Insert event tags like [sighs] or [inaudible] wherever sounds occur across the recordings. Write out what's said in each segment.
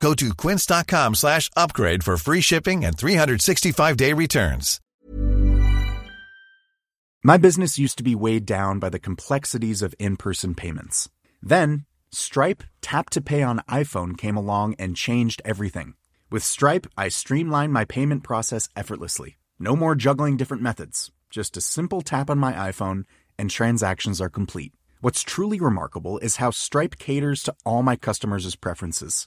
Go to quince.com slash upgrade for free shipping and 365-day returns. My business used to be weighed down by the complexities of in-person payments. Then, Stripe Tap to Pay on iPhone came along and changed everything. With Stripe, I streamlined my payment process effortlessly. No more juggling different methods. Just a simple tap on my iPhone and transactions are complete. What's truly remarkable is how Stripe caters to all my customers' preferences.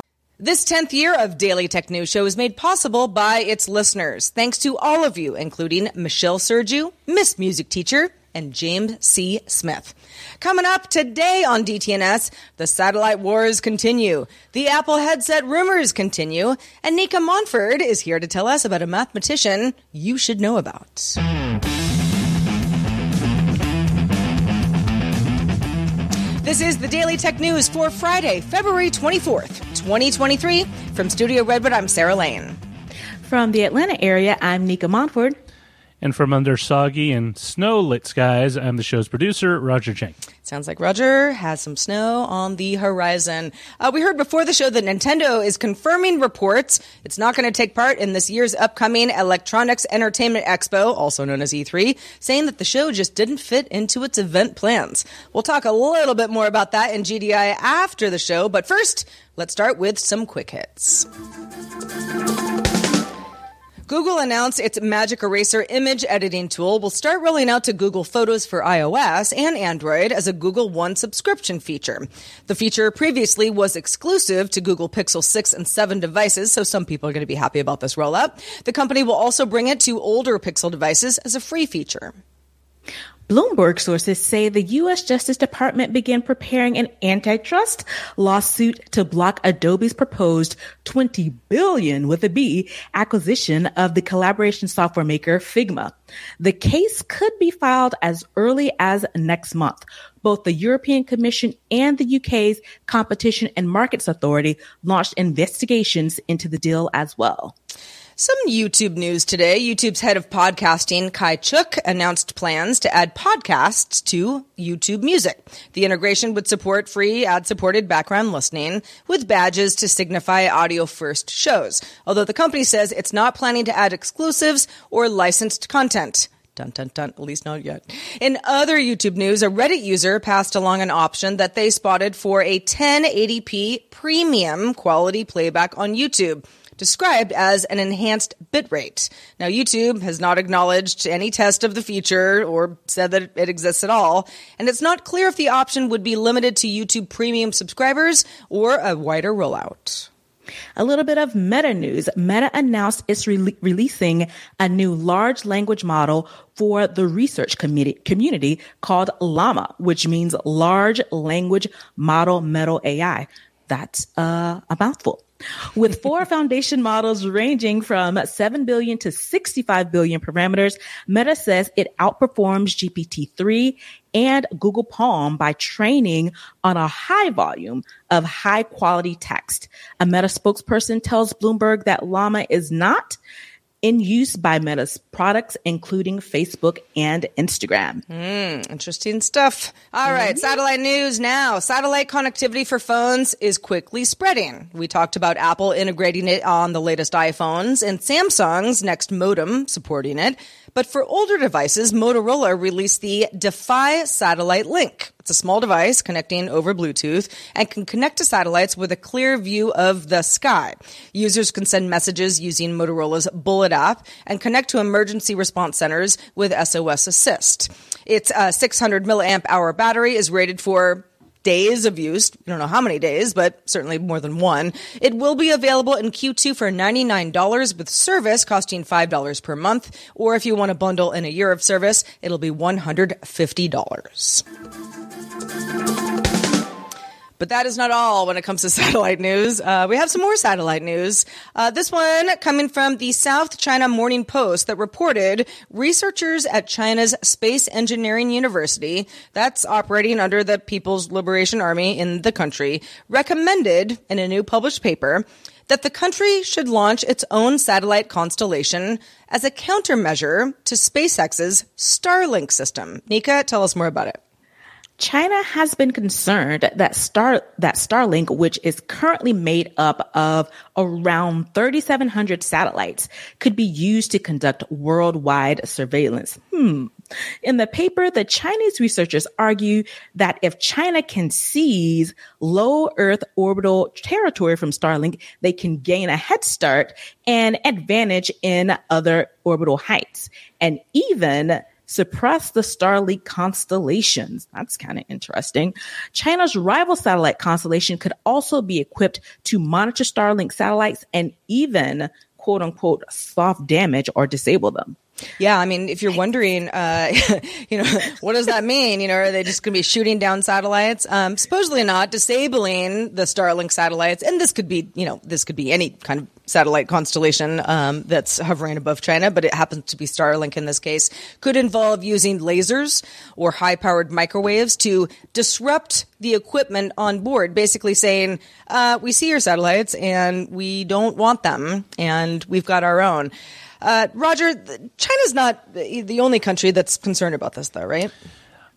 This 10th year of Daily Tech News Show is made possible by its listeners. Thanks to all of you, including Michelle Sergiu, Miss Music Teacher, and James C. Smith. Coming up today on DTNS, the satellite wars continue, the Apple headset rumors continue, and Nika Montford is here to tell us about a mathematician you should know about. This is the Daily Tech News for Friday, February 24th, 2023. From Studio Redwood, I'm Sarah Lane. From the Atlanta area, I'm Nika Montford. And from under soggy and snow lit skies, I'm the show's producer, Roger Chang. Sounds like Roger has some snow on the horizon. Uh, we heard before the show that Nintendo is confirming reports it's not going to take part in this year's upcoming Electronics Entertainment Expo, also known as E3, saying that the show just didn't fit into its event plans. We'll talk a little bit more about that in GDI after the show, but first, let's start with some quick hits. Google announced its Magic Eraser image editing tool will start rolling out to Google Photos for iOS and Android as a Google One subscription feature. The feature previously was exclusive to Google Pixel 6 and 7 devices, so some people are going to be happy about this rollout. The company will also bring it to older Pixel devices as a free feature. Bloomberg sources say the U.S. Justice Department began preparing an antitrust lawsuit to block Adobe's proposed 20 billion with a B acquisition of the collaboration software maker Figma. The case could be filed as early as next month. Both the European Commission and the UK's Competition and Markets Authority launched investigations into the deal as well. Some YouTube news today. YouTube's head of podcasting, Kai Chuk, announced plans to add podcasts to YouTube Music. The integration would support free ad-supported background listening with badges to signify audio first shows. Although the company says it's not planning to add exclusives or licensed content. Dun, dun, dun. At least not yet. In other YouTube news, a Reddit user passed along an option that they spotted for a 1080p premium quality playback on YouTube described as an enhanced bitrate. Now, YouTube has not acknowledged any test of the feature or said that it exists at all, and it's not clear if the option would be limited to YouTube premium subscribers or a wider rollout. A little bit of meta news. Meta announced it's re- releasing a new large language model for the research community called Llama, which means large language model Meta AI. That's uh, a mouthful. With four foundation models ranging from 7 billion to 65 billion parameters, Meta says it outperforms GPT-3 and Google PaLM by training on a high volume of high quality text. A Meta spokesperson tells Bloomberg that Llama is not in use by Meta's products, including Facebook and Instagram. Mm, interesting stuff. All mm-hmm. right, satellite news now. Satellite connectivity for phones is quickly spreading. We talked about Apple integrating it on the latest iPhones and Samsung's next modem supporting it. But for older devices, Motorola released the Defy Satellite Link. A small device connecting over Bluetooth and can connect to satellites with a clear view of the sky. Users can send messages using Motorola's Bullitt app and connect to emergency response centers with SOS Assist. Its uh, 600 milliamp hour battery is rated for days of use. I don't know how many days, but certainly more than one. It will be available in Q2 for $99 with service costing $5 per month. Or if you want to bundle in a year of service, it'll be $150. But that is not all when it comes to [laughs] satellite news. Uh, we have some more satellite news. Uh, this one coming from the South China Morning Post that reported researchers at China's Space Engineering University, that's operating under the People's Liberation Army in the country, recommended in a new published paper that the country should launch its own satellite constellation as a countermeasure to SpaceX's Starlink system. Nika, tell us more about it. China has been concerned that Star that Starlink, which is currently made up of around 3,700 satellites, could be used to conduct worldwide surveillance. Hmm. In the paper, the Chinese researchers argue that if China can seize low Earth orbital territory from Starlink, they can gain a head start and advantage in other orbital heights. And even suppress the Starlink constellations. That's kind of interesting. China's rival satellite constellation could also be equipped to monitor Starlink satellites and even quote unquote soft damage or disable them. Yeah, I mean, if you're wondering, uh, [laughs] you know, what does that mean? You know, are they just going to be shooting down satellites? Um, supposedly not, disabling the Starlink satellites, and this could be, you know, this could be any kind of satellite constellation um, that's hovering above China, but it happens to be Starlink in this case. Could involve using lasers or high-powered microwaves to disrupt the equipment on board, basically saying, uh, "We see your satellites, and we don't want them, and we've got our own." Uh, Roger, China's not the only country that's concerned about this, though, right?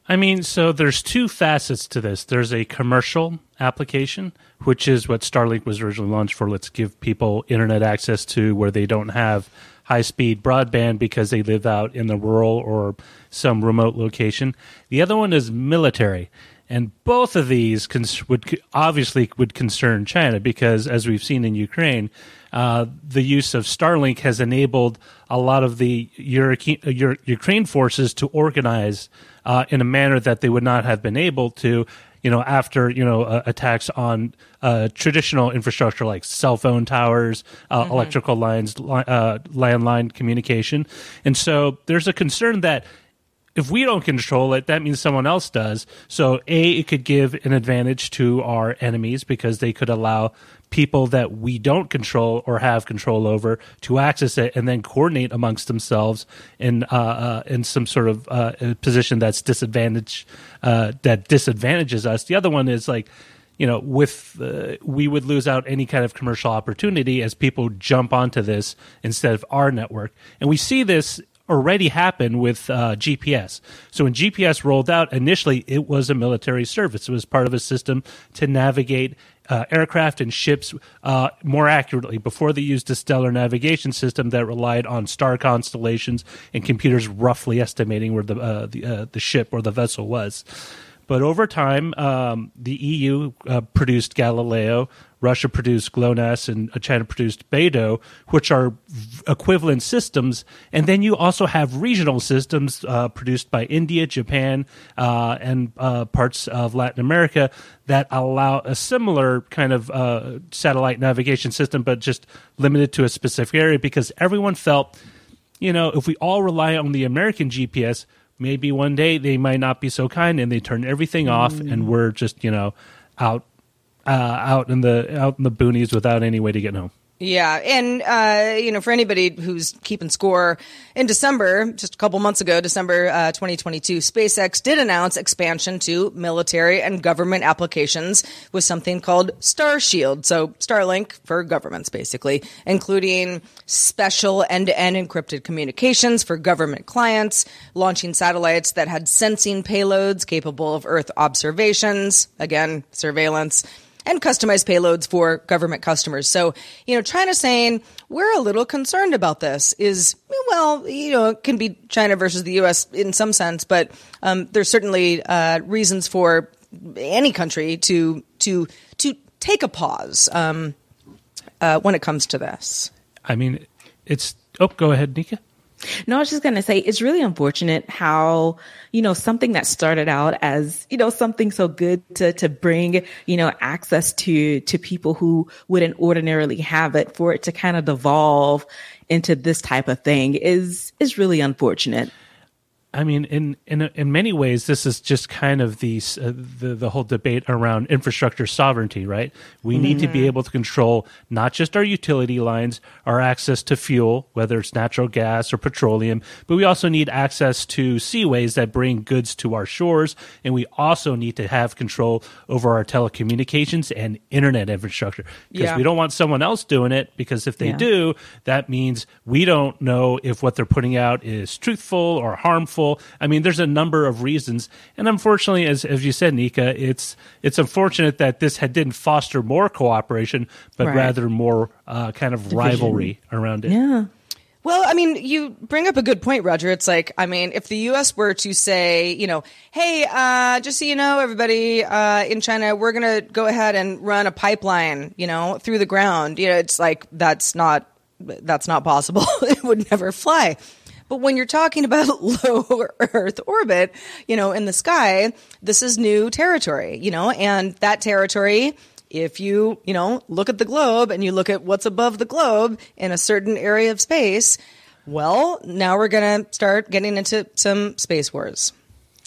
I mean, so there's two facets to this. There's a commercial application, which is what Starlink was originally launched for. Let's give people internet access to where they don't have high speed broadband because they live out in the rural or some remote location. The other one is military. And both of these cons- would obviously would concern China because, as we've seen in Ukraine, uh, the use of Starlink has enabled a lot of the Ukraine forces to organize uh, in a manner that they would not have been able to, you know, after you know uh, attacks on uh, traditional infrastructure like cell phone towers, uh, mm-hmm. electrical lines, uh, landline communication, and so there's a concern that if we don't control it, that means someone else does. So, A, it could give an advantage to our enemies because they could allow people that we don't control or have control over to access it and then coordinate amongst themselves in uh, uh, in some sort of uh, position that's disadvantage uh, that disadvantages us. The other one is like you know, with uh, we would lose out any kind of commercial opportunity as people jump onto this instead of our network, and we see this already happen with uh, GPS. So when GPS rolled out initially, it was a military service. It was part of a system to navigate uh, aircraft and ships uh, more accurately before they used a stellar navigation system that relied on star constellations and computers roughly estimating where the uh, the, uh, the ship or the vessel was. But over time, um, the EU uh, produced Galileo, Russia produced GLONASS and China produced BeiDou, which are equivalent systems. And then you also have regional systems uh, produced by India, Japan, uh, and uh, parts of Latin America that allow a similar kind of uh, satellite navigation system, but just limited to a specific area because everyone felt, you know, if we all rely on the American GPS, maybe one day they might not be so kind and they turn everything off and mm. we're just, you know, out uh, out in the out in the boonies without any way to get home. Yeah, and uh, you know, for anybody who's keeping score, in December, just a couple months ago, December uh, 2022, SpaceX did announce expansion to military and government applications with something called Starshield. So Starlink for governments, basically, including special end-to-end encrypted communications for government clients, launching satellites that had sensing payloads capable of Earth observations, again, surveillance and customized payloads for government customers. So, you know, China saying we're a little concerned about this is, well, you know, it can be China versus the U.S. in some sense, but um, there's certainly uh, reasons for any country to to to take a pause um, uh, when it comes to this. I mean, it's. Oh, go ahead, Nika. No, I was just going to say it's really unfortunate how, you know, something that started out as, you know, something so good to, to bring, you know, access to, to people who wouldn't ordinarily have it for it to kind of devolve into this type of thing is, is really unfortunate. I mean, in in in many ways, this is just kind of the uh, the, the whole debate around infrastructure sovereignty, right? We need mm-hmm. to be mm-hmm. able to control not just our utility lines, our access to fuel, whether it's natural gas or petroleum, but we also need access to seaways that bring goods to our shores, and we also need to have control over our telecommunications and internet infrastructure because yeah. we don't want someone else doing it. Because if they yeah. do, that means we don't know if what they're putting out is truthful or harmful I mean, there's a number of reasons, and unfortunately, as as you said, Nika, it's it's unfortunate that this had, didn't foster more cooperation, but right. rather more uh, kind of Division. rivalry around it. Yeah. Well, I mean, you bring up a good point, Roger. It's like, I mean, if the U.S. were to say, you know, hey, uh, just so you know, everybody uh, in China, we're going to go ahead and run a pipeline, you know, through the ground. You know, it's like that's not that's not possible. [laughs] it would never fly. But when you're talking about [laughs] low Earth orbit, you know, in the sky, this is new territory, you know, and that territory, if you, you know, look at the globe and you look at what's above the globe in a certain area of space, well, now we're going to start getting into some space wars.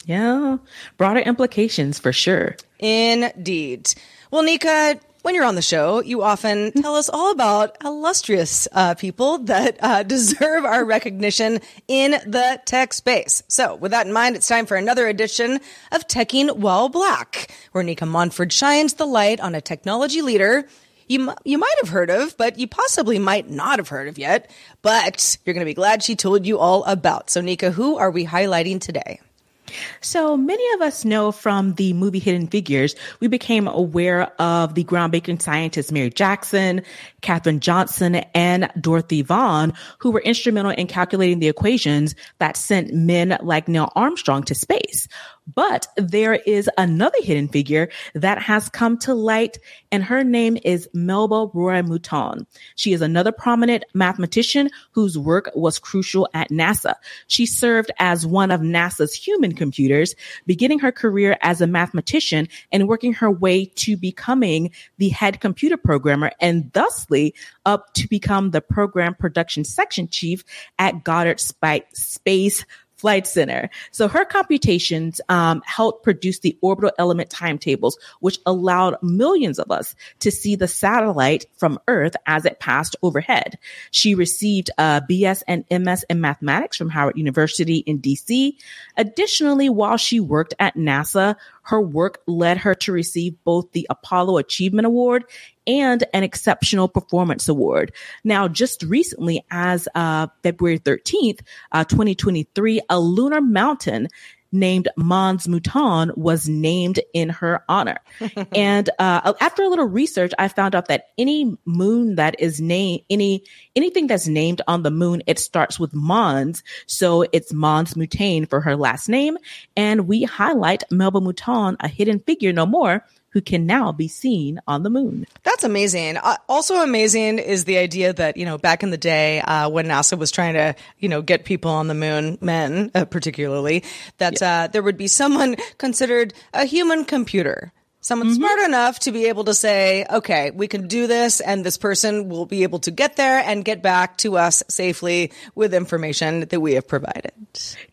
Yeah, broader implications for sure. Indeed. Well, Nika, when you're on the show, you often [laughs] tell us all about illustrious uh, people that uh, [laughs] deserve our recognition in the tech space. So, with that in mind, it's time for another edition of Teching While Black, where Nika Montford shines the light on a technology leader you you might have heard of, but you possibly might not have heard of yet. But you're going to be glad she told you all about. So, Nika, who are we highlighting today? So many of us know from the movie Hidden Figures, we became aware of the groundbreaking scientists Mary Jackson, Katherine Johnson, and Dorothy Vaughan, who were instrumental in calculating the equations that sent men like Neil Armstrong to space. But there is another hidden figure that has come to light, and her name is Melba Roy Mouton. She is another prominent mathematician whose work was crucial at NASA. She served as one of NASA's human computers, beginning her career as a mathematician and working her way to becoming the head computer programmer and thusly up to become the program production section chief at Goddard Space Flight Center. So her computations um, helped produce the orbital element timetables, which allowed millions of us to see the satellite from Earth as it passed overhead. She received a BS and MS in mathematics from Howard University in DC. Additionally, while she worked at NASA, her work led her to receive both the Apollo Achievement Award and an Exceptional Performance Award. Now, just recently, as uh, February 13th, uh, 2023, a lunar mountain named Mons Mouton was named in her honor. [laughs] and uh, after a little research, I found out that any moon that is named any anything that's named on the moon, it starts with Mons, so it's Mons Mouton for her last name. And we highlight Melba Mouton, a hidden figure no more, who can now be seen on the moon. That's amazing. Uh, also amazing is the idea that, you know, back in the day, uh, when NASA was trying to, you know, get people on the moon, men uh, particularly, that. Uh, there would be someone considered a human computer someone mm-hmm. smart enough to be able to say, okay, we can do this and this person will be able to get there and get back to us safely with information that we have provided.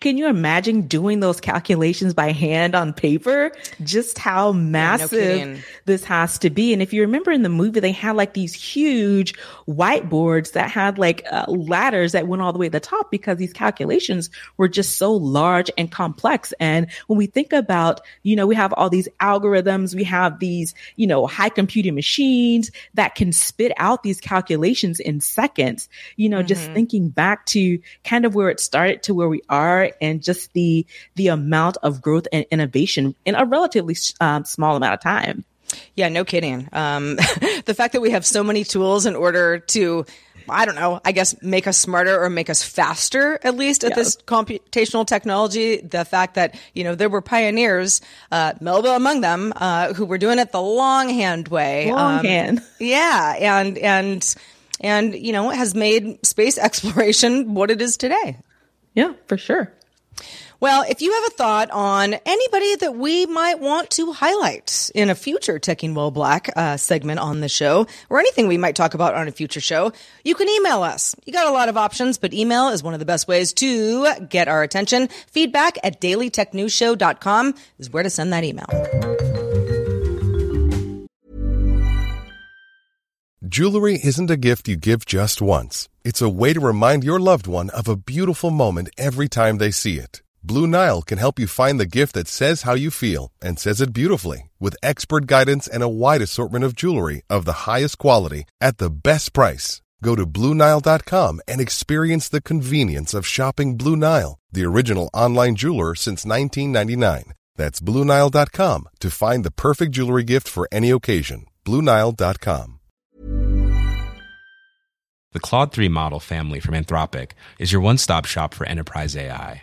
Can you imagine doing those calculations by hand on paper? Just how massive yeah, no this has to be. And if you remember in the movie, they had like these huge whiteboards that had like uh, ladders that went all the way to the top because these calculations were just so large and complex. And when we think about, you know, we have all these algorithms, we have these, you know, high computing machines that can spit out these calculations in seconds. You know, mm-hmm. just thinking back to kind of where it started to where we are and just the, the amount of growth and innovation in a relatively um, small amount of time. Yeah, no kidding. Um, [laughs] the fact that we have so many tools in order to, I don't know, I guess make us smarter or make us faster, at least at Yeah. this computational technology. The fact that, you know, there were pioneers, uh, Melba among them, uh, who were doing it the longhand way. Um, Longhand. Yeah. And, and, and, you know, has made space [laughs] exploration what it is today. Yeah, for sure. Well, if you have a thought on anybody that we might want to highlight in a future Teching While Black uh, segment on the show, or anything we might talk about on a future show, you can email us. You got a lot of options, but email is one of the best ways to get our attention. Feedback at dailytechnewsshow.com is where to send that email. Jewelry isn't a gift you give just once. It's a way to remind your loved one of a beautiful moment every time they see it. Blue Nile can help you find the gift that says how you feel and says it beautifully with expert guidance and a wide assortment of jewelry of the highest quality at the best price. Go to BlueNile.com and experience the convenience of shopping Blue Nile, the original online jeweler since 1999. That's BlueNile.com to find the perfect jewelry gift for any occasion. BlueNile.com. The Claude 3 model family from Anthropic is your one stop shop for enterprise AI.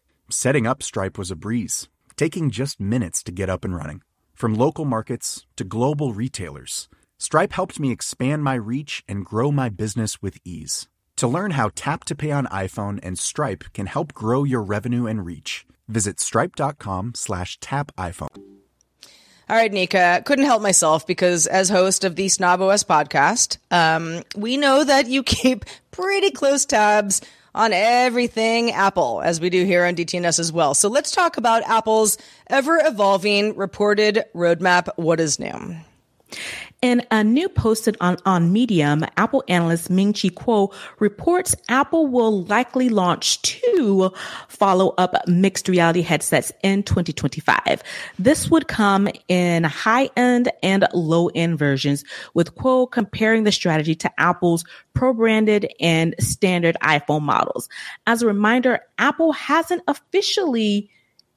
Setting up Stripe was a breeze, taking just minutes to get up and running. From local markets to global retailers, Stripe helped me expand my reach and grow my business with ease. To learn how Tap to Pay on iPhone and Stripe can help grow your revenue and reach, visit stripe.com slash tap iPhone. All right, Nika, couldn't help myself because as host of the Snob OS podcast, um, we know that you keep pretty close tabs on everything Apple, as we do here on DTNS as well. So let's talk about Apple's ever evolving reported roadmap. What is new? In a new posted on, on Medium, Apple analyst Ming Chi Kuo reports Apple will likely launch two follow-up mixed reality headsets in 2025. This would come in high-end and low-end versions, with Kuo comparing the strategy to Apple's pro-branded and standard iPhone models. As a reminder, Apple hasn't officially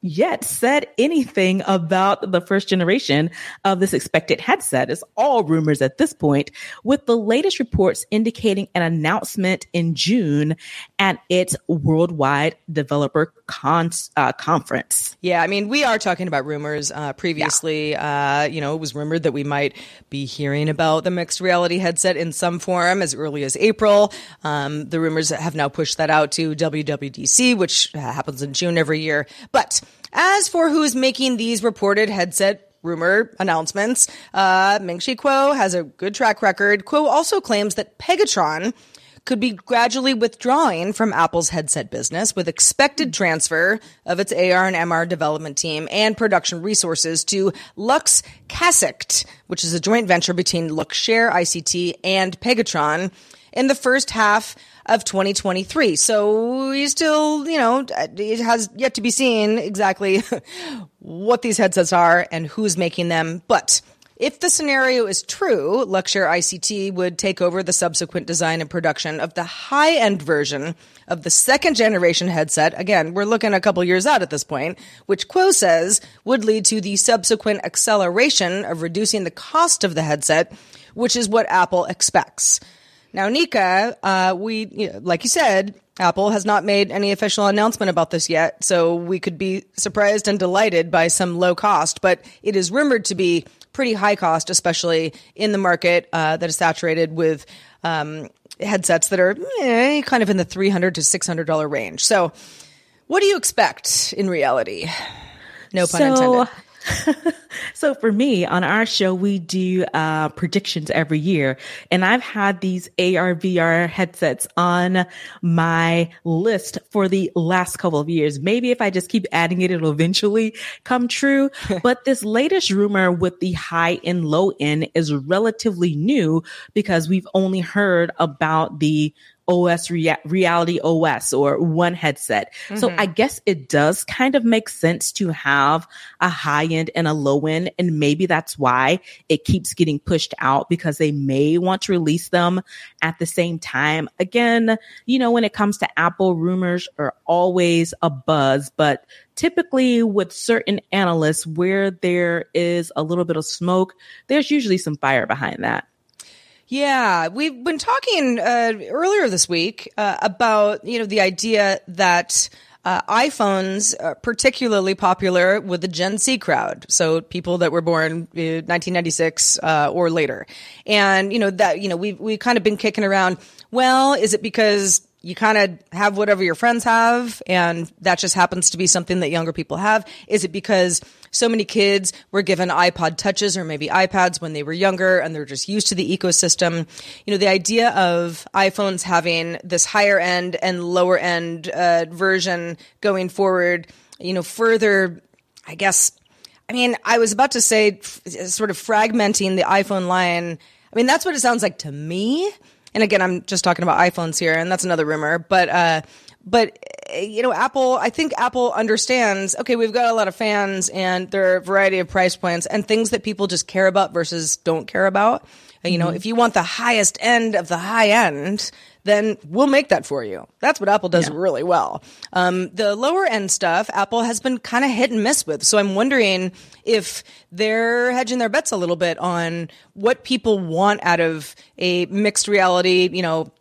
yet said anything about the first generation of this expected headset. It's all rumors at this point, with the latest reports indicating an announcement in June at its worldwide developer con- uh, conference. Yeah, I mean, we are talking about rumors. Uh, previously, uh, you know, it was rumored that we might be hearing about the mixed reality headset in some form as early as April. Um, the rumors have now pushed that out to WWDC, which happens in June every year. But as for who's making these reported headset rumor announcements, uh, Ming-Chi Kuo has a good track record. Kuo also claims that Pegatron could be gradually withdrawing from Apple's headset business with expected transfer of its AR and MR development team and production resources to Lux Casict, which is a joint venture between Luxshare ICT and Pegatron in the first half of 2023. So we still, you know, it has yet to be seen exactly [laughs] what these headsets are and who's making them. But if the scenario is true, Luxshare ICT would take over the subsequent design and production of the high end version of the second generation headset. Again, we're looking a couple years out at this point, which Kuo says would lead to the subsequent acceleration of reducing the cost of the headset, which is what Apple expects. Now, Nika, uh, we, you know, like you said, Apple has not made any official announcement about this yet, so we could be surprised and delighted by some low cost, but it is rumored to be pretty high cost, especially in the market uh, that is saturated with um, headsets that are eh, kind of in the 300 to $600 range. So, what do you expect in reality? No pun so, intended. [laughs] so for me on our show, we do uh, predictions every year, and I've had these AR VR headsets on my list for the last couple of years. Maybe if I just keep adding it, it'll eventually come true. [laughs] but this latest rumor with the high and low end is relatively new because we've only heard about the OS Rea- Reality OS or one headset. Mm-hmm. So I guess it does kind of make sense to have a high end and a low end. And maybe that's why it keeps getting pushed out because they may want to release them at the same time. Again, you know, when it comes to Apple, rumors are always a buzz, but typically with certain analysts where there is a little bit of smoke, there's usually some fire behind that. Yeah, we've been talking uh, earlier this week uh, about you know the idea that uh, iPhones are particularly popular with the Gen Z crowd, so people that were born 1996 uh, uh, or later, and you know that you know we've we kind of been kicking around. Well, is it because you kind of have whatever your friends have and that just happens to be something that younger people have? Is it because so many kids were given iPod touches or maybe iPads when they were younger and they're just used to the ecosystem? You know, the idea of iPhones having this higher end and lower end uh, version going forward, you know, further, I guess, I mean, I was about to say f- sort of fragmenting the iPhone line. I mean, that's what it sounds like to me and again, I'm just talking about iPhones here, and that's another rumor. But uh, but you know, Apple. I think Apple understands. Okay, we've got a lot of fans, and there are a variety of price points and things that people just care about versus don't care about. You know, mm-hmm. if you want the highest end of the high end, then we'll make that for you. That's what Apple does yeah. really well. Um, the lower end stuff, Apple has been kind of hit and miss with. So I'm wondering if they're hedging their bets a little bit on what people want out of a mixed reality, you know,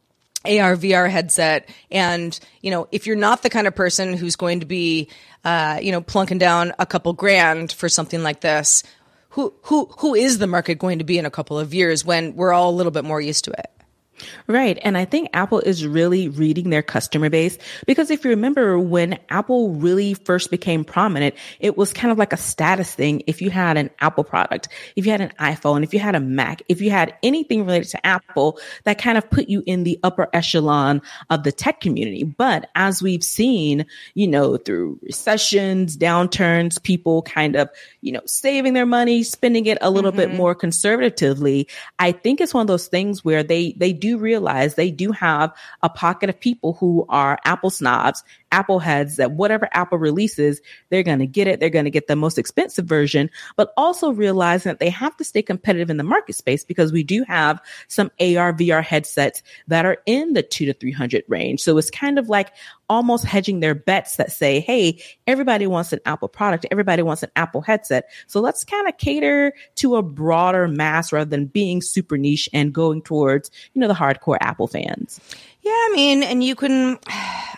AR VR headset. And, you know, if you're not the kind of person who's going to be, uh, you know, plunking down a couple grand for something like this, who, who, who is the market going to be in a couple of years when we're all a little bit more used to it? Right. And I think Apple is really reading their customer base because if you remember when Apple really first became prominent, it was kind of like a status thing. If you had an Apple product, if you had an iPhone, if you had a Mac, if you had anything related to Apple, that kind of put you in the upper echelon of the tech community. But as we've seen, you know, through recessions, downturns, people kind of, you know, saving their money, spending it a little mm-hmm. bit more conservatively. I think it's one of those things where they, they do realize they do have a pocket of people who are Apple snobs, Apple heads that whatever Apple releases, they're going to get it. They're going to get the most expensive version, but also realizing that they have to stay competitive in the market space because we do have some AR VR headsets that are in the two to 300 range. So it's kind of like almost hedging their bets that say, Hey, everybody wants an Apple product. Everybody wants an Apple headset. So let's kind of cater to a broader mass rather than being super niche and going towards, you know, the hardcore Apple fans. Yeah, I mean, and you can, [sighs]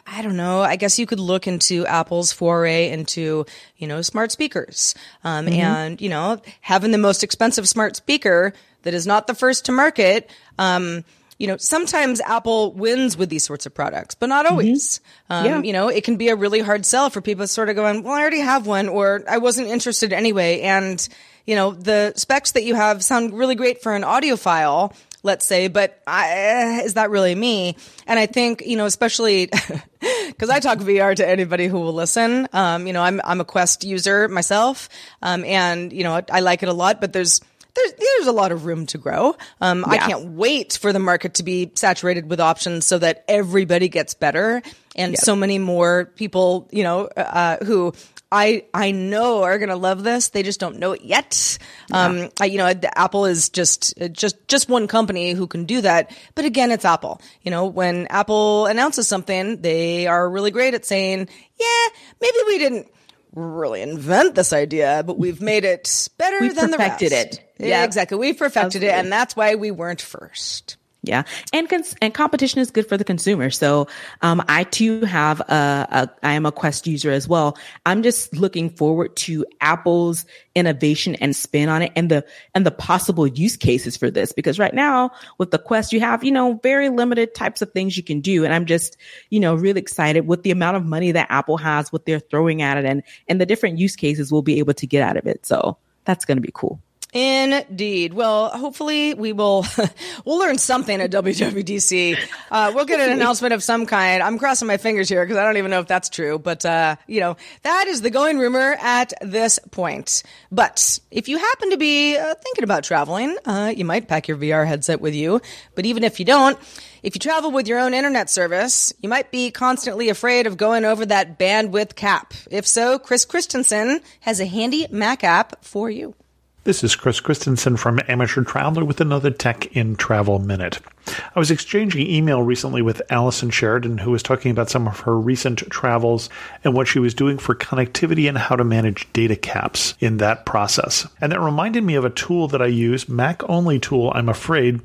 I don't know, I guess you could look into Apple's foray into, you know, smart speakers. Um, mm-hmm. and, you know, having the most expensive smart speaker that is not the first to market, um, you know, sometimes Apple wins with these sorts of products, but not mm-hmm. always. Mm-hmm. Um, yeah. You know, it can be a really hard sell for people sort of going, well, I already have one, or I wasn't interested anyway. And, you know, the specs that you have sound really great for an audiophile, let's say, but I, is that really me? And I think, you know, especially [laughs] because I talk VR to anybody who will listen. Um, you know, I'm, I'm a Quest user myself. Um, and, you know, I like it a lot, but there's, there's there's a lot of room to grow. Um, yeah. I can't wait for the market to be saturated with options so that everybody gets better and yep. so many more people, you know, uh, who I I know are going to love this. They just don't know it yet. Yeah. Um, I, you know, Apple is just just just one company who can do that. But again, it's Apple. You know, when Apple announces something, they are really great at saying, "Yeah, maybe we didn't." really invent this idea, but we've made it better we've than the rest. Perfected it. Yeah, exactly. We've perfected Absolutely. it, and that's why we weren't first. Yeah, and cons- and competition is good for the consumer. So, um, I too have a, a I am a Quest user as well. I'm just looking forward to Apple's innovation and spin on it, and the and the possible use cases for this. Because right now with the Quest, you have you know very limited types of things you can do, and I'm just you know really excited with the amount of money that Apple has, what they're throwing at it, and and the different use cases we'll be able to get out of it. So that's going to be cool. Indeed. Well, hopefully we will [laughs] we'll learn something at WWDC. Uh, we'll get an announcement of some kind. I'm crossing my fingers here because I don't even know if that's true, but uh, you know that is the going rumor at this point. But if you happen to be uh, thinking about traveling, uh, you might pack your VR headset with you. But even if you don't. If you travel with your own internet service, you might be constantly afraid of going over that bandwidth cap. If so, Chris Christensen has a handy Mac app for you. This is Chris Christensen from Amateur Traveler with another Tech in Travel Minute. I was exchanging email recently with Allison Sheridan, who was talking about some of her recent travels and what she was doing for connectivity and how to manage data caps in that process. And that reminded me of a tool that I use, Mac only tool, I'm afraid,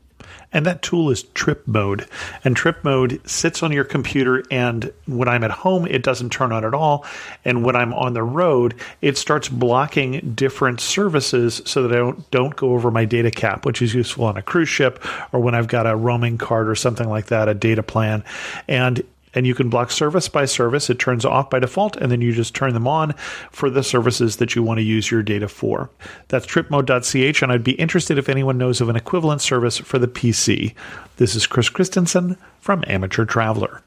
and that tool is TripMode. And TripMode sits on your computer, and when I'm at home, it doesn't turn on at all. And when I'm on the road, it starts blocking different services so that I don't, don't go over my data cap, which is useful on a cruise ship or when I've got a roaming card or something like that, a data plan. And and you can block service by service. It turns off by default, and then you just turn them on for the services that you want to use your data for. That's tripmode.ch, and I'd be interested if anyone knows of an equivalent service for the PC. This is Chris Christensen from Amateur Traveler.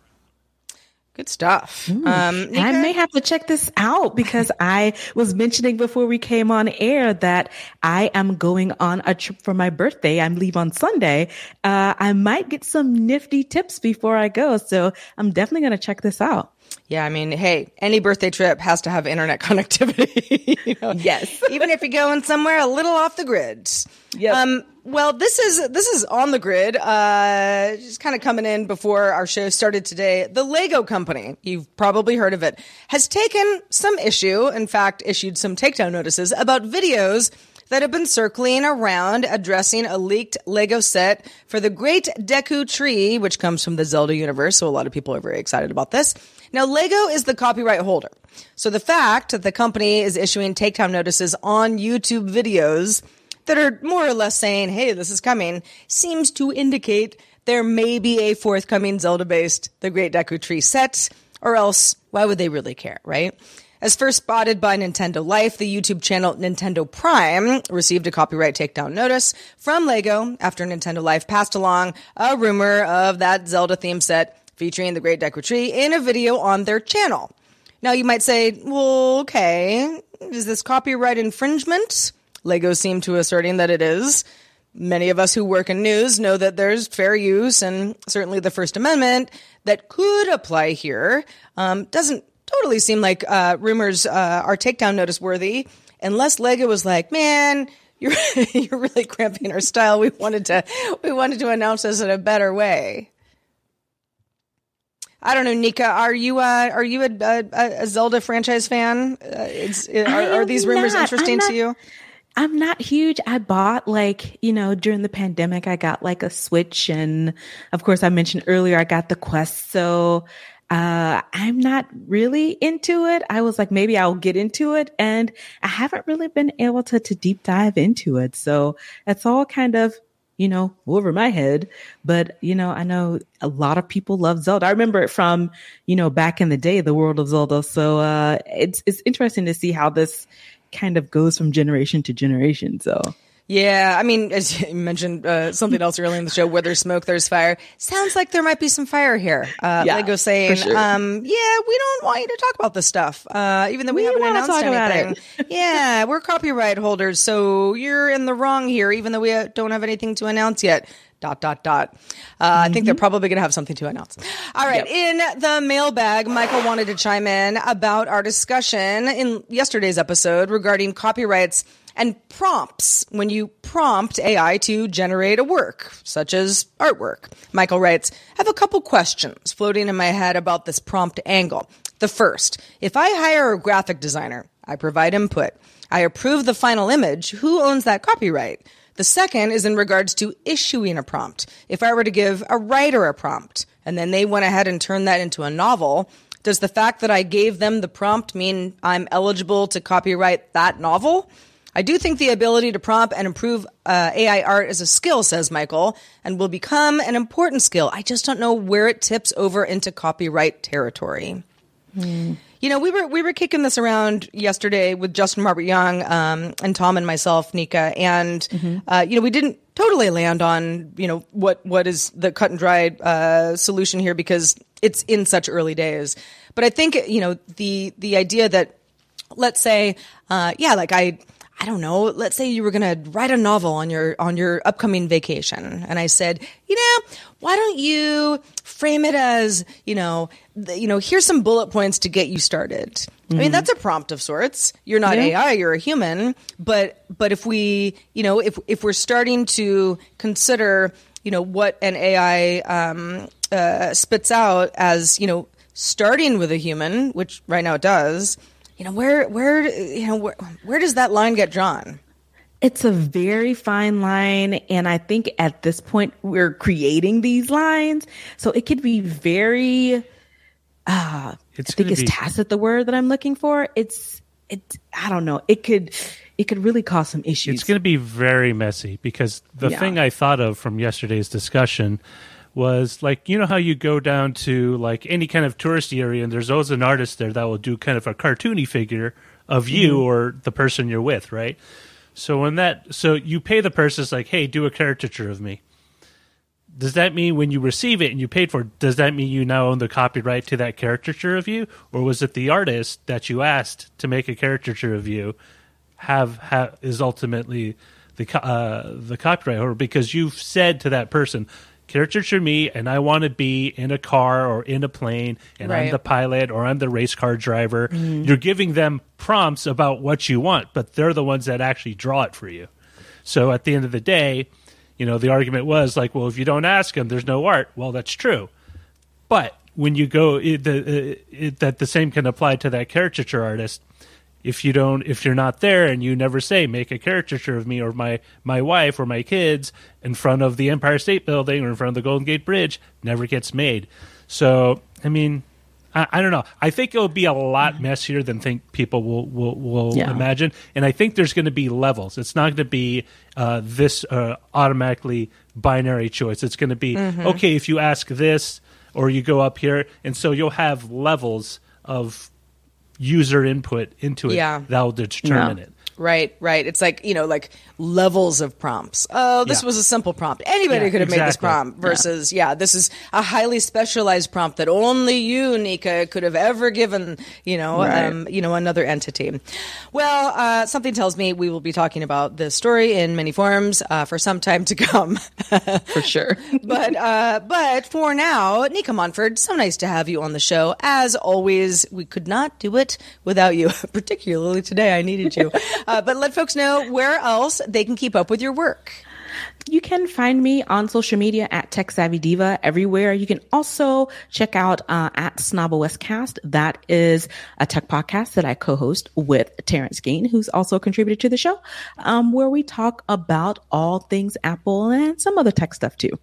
Good stuff. Mm. Um, I may have to check this out because [laughs] I was mentioning before we came on air that I am going on a trip for my birthday. I'm leave on Sunday. Uh, I might get some nifty tips before I go. So I'm definitely going to check this out. Yeah, I mean, hey, any birthday trip has to have internet [laughs] connectivity. you know? Yes, even if you're going somewhere a little off the grid. Yeah. Um, well, this is this is on the grid. Uh, just kind of coming in before our show started today. The Lego Company, you've probably heard of it, has taken some issue. In fact, issued some takedown notices about videos that have been circling around addressing a leaked Lego set for the Great Deku Tree, which comes from the Zelda universe. So a lot of people are very excited about this. Now, Lego is the copyright holder. So the fact that the company is issuing takedown notices on YouTube videos that are more or less saying, hey, this is coming, seems to indicate there may be a forthcoming Zelda based The Great Deku Tree set, or else why would they really care, right? As first spotted by Nintendo Life, the YouTube channel Nintendo Prime received a copyright takedown notice from LEGO after Nintendo Life passed along a rumor of that Zelda theme set featuring the Great Deku Tree in a video on their channel. Now you might say, well, okay, is this copyright infringement? Lego seem to asserting that it is. Many of us who work in news know that there's fair use and certainly the First Amendment that could apply here. Um, doesn't totally seem like uh, rumors uh, are takedown notice worthy unless Lego was like, man, you're [laughs] you're really cramping our style. We wanted to we wanted to announce this in a better way. I don't know, Nika. Are you uh, are you a, a, a Zelda franchise fan? Uh, are, are, these rumors not, interesting not, to you? I'm not huge. I bought like, you know, during the pandemic, I got like a Switch. And of course, I mentioned earlier, I got the Quest. So, uh, I'm not really into it. I was like, maybe I'll get into it. And I haven't really been able to, to deep dive into it. So it's all kind of, you know, over my head. But, you know, I know a lot of people love Zelda. I remember it from, you know, back in the day, the world of Zelda. So, uh, it's, it's interesting to see how this, kind of goes from generation to generation. So. Yeah, I mean, as you mentioned uh, something else earlier in the show, where there's smoke, there's fire. Sounds like there might be some fire here. Uh, yeah, Lego saying, sure. um, "Yeah, we don't want you to talk about this stuff, uh, even though we, we haven't announced anything." [laughs] yeah, we're copyright holders, so you're in the wrong here, even though we uh, don't have anything to announce yet dot dot dot. Uh, mm-hmm. I think they're mm-hmm. probably going to have something to announce. All right, yep. in the mailbag, Michael wanted to chime in about our discussion in yesterday's episode regarding copyrights and prompts when you prompt AI to generate a work, such as artwork. Michael writes, I have a couple questions floating in my head about this prompt angle. The first, if I hire a graphic designer, I provide input, I approve the final image, who owns that copyright? The second is in regards to issuing a prompt. If I were to give a writer a prompt and then they went ahead and turned that into a novel, does the fact that I gave them the prompt mean I'm eligible to copyright that novel? I do think the ability to prompt and improve uh, AI art is a skill, says Michael, and will become an important skill. I just don't know where it tips over into copyright territory. You know, we were we were kicking this around yesterday with Justin Robert Young um, and Tom and myself, Nika, and Mm-hmm. uh, you know we didn't totally land on you know what what is the cut and dried uh, solution here because it's in such early days. But I think you know the the idea that let's say uh, yeah like I I don't know. Let's say you were going to write a novel on your on your upcoming vacation. And I said you know why don't you frame it as you know the, you know here's some bullet points to get you started. I mean that's a prompt of sorts. You're not AI you're a human. But but if we you know if if we're starting to consider you know what an AI um, uh, spits out as you know starting with a human which right now it does you know where where you know where, where does that line get drawn It's a very fine line. And I think at this point, we're creating these lines. So it could be very, uh, It's I think gonna is be- tacit the word that I'm looking for. It's, it, I don't know. It could, it could really cause some issues. It's going to be very messy because the Yeah. thing I thought of from yesterday's discussion was like you know how you go down to like any kind of touristy area and there's always an artist there that will do kind of a cartoony figure of you or the person you're with, right? So when that so you pay the person it's like, "Hey, do a caricature of me." Does that mean when you receive it and you paid for it, does that mean you now own the copyright to that caricature of you or was it the artist that you asked to make a caricature of you have, have is ultimately the uh, the copyright holder because you've said to that person, caricature me, and I want to be in a car or in a plane, and I'm the pilot or I'm the race car driver. Mm-hmm. You're giving them prompts about what you want, but they're the ones that actually draw it for you. So at the end of the day, you know, the argument was like, well, if you don't ask them, there's no art. Well, that's true. But when you go, it, the, it, that the same can apply to that caricature artist. If you don't, if you're not there and you never say, make a caricature of me or my my wife or my kids in front of the Empire State Building or in front of the Golden Gate Bridge, never gets made. So, I mean, I, I don't know. I think it'll be a lot messier than think people will will, will Yeah. imagine, and I think there's going to be levels. It's not going to be uh, this uh, automatically binary choice. It's going to be okay if you ask this or you go up here, and so you'll have levels of user input into it Yeah. that will determine Yeah. it. Right, right. It's like, you know, like levels of prompts. Oh, this Yeah. was a simple prompt. Anybody Yeah, could have made this prompt versus, yeah. this is a highly specialized prompt that only you, Nika, could have ever given, you know, Right. um, you know, another entity. Well, uh, something tells me we will be talking about this story in many forms, uh, for some time to come. [laughs] for sure. but uh, but for now, Nika Montford, so nice to have you on the show. As always, we could not do it without you. [laughs] Particularly today, I needed you. Uh, but let folks know where else they can keep up with your work. You can find me on social media at Tech Savvy Diva everywhere. You can also check out uh, at Snobble Westcast. That is a tech podcast that I co-host with Terrence Gain, who's also contributed to the show, um, where we talk about all things Apple and some other tech stuff too.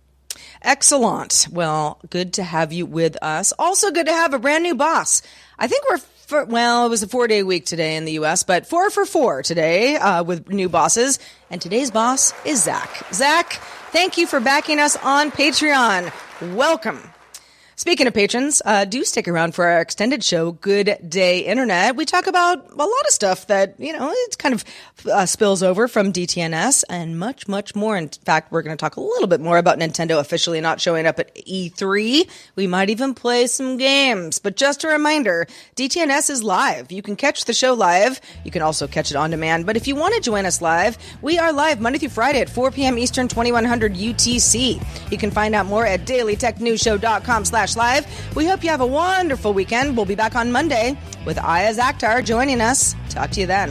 Excellent. Well, good to have you with us. Also, good to have a brand new boss. I think we're for, well, it was a four day week today in the U.S., but four for four today uh, with new bosses. And today's boss is Zach. Zach, thank you for backing us on Patreon. Welcome. Speaking of patrons, uh, do stick around for our extended show, Good Day Internet. We talk about a lot of stuff that, you know, it kind of uh, spills over from DTNS and much, much more. In fact, we're going to talk a little bit more about Nintendo officially not showing up at E3. We might even play some games. But just a reminder, DTNS is live. You can catch the show live. You can also catch it on demand. But if you want to join us live, we are live Monday through Friday at 4 p.m. Eastern, 2100 UTC. You can find out more at dailytechnewsshow.com slash live. We hope you have a wonderful weekend. We'll be back on Monday with Aya Akhtar joining us. Talk to you then.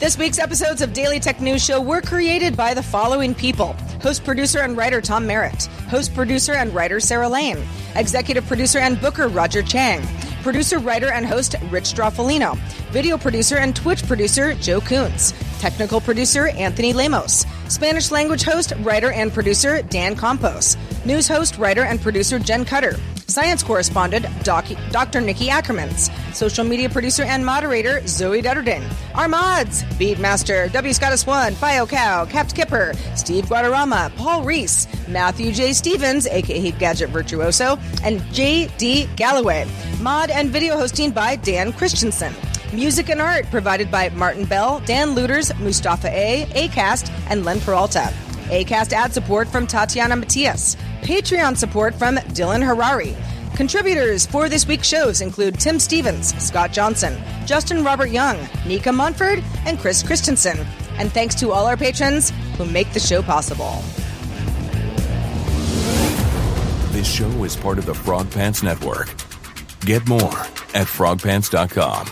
This week's episodes of Daily Tech News Show were created by the following people host, producer, and writer Tom Merritt, host, producer, and writer Sarah Lane, executive producer and booker Roger Chang, Producer, writer, and host Rich Stroffolino. Video producer and Twitch producer Joe Coons. Technical producer Anthony Lemos. Spanish language host, writer, and producer Dan Campos. News host, writer, and producer Jen Cutter. Science correspondent Doc- Dr. Nikki Ackermans. Social media producer and moderator Zoe Detterding. Our mods Beatmaster, W. Scottus One, Bio Cow, Capt Kipper, Steve Guadarrama, Paul Reese, Matthew J. Stevens, aka Gadget Virtuoso, and J.D. Galloway. Mod and video hosting by Dan Christensen. Music and art provided by Martin Bell, Dan Lueders, Mustafa A, Acast, and Len Peralta. Acast ad support from Tatiana Matias. Patreon support from Dylan Harari. Contributors for this week's shows include Tim Stevens, Scott Johnson, Justin Robert Young, Nika Montford, and Chris Christensen. And thanks to all our patrons who make the show possible. This show is part of the Frog Pants Network. Get more at frogpants.com.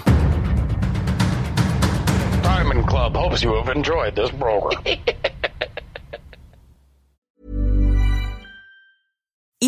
Diamond Club hopes you have enjoyed this program. [laughs]